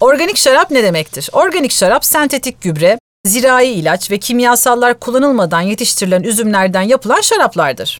Organik şarap ne demektir? Organik şarap sentetik gübre, zirai ilaç ve kimyasallar kullanılmadan yetiştirilen üzümlerden yapılan şaraplardır.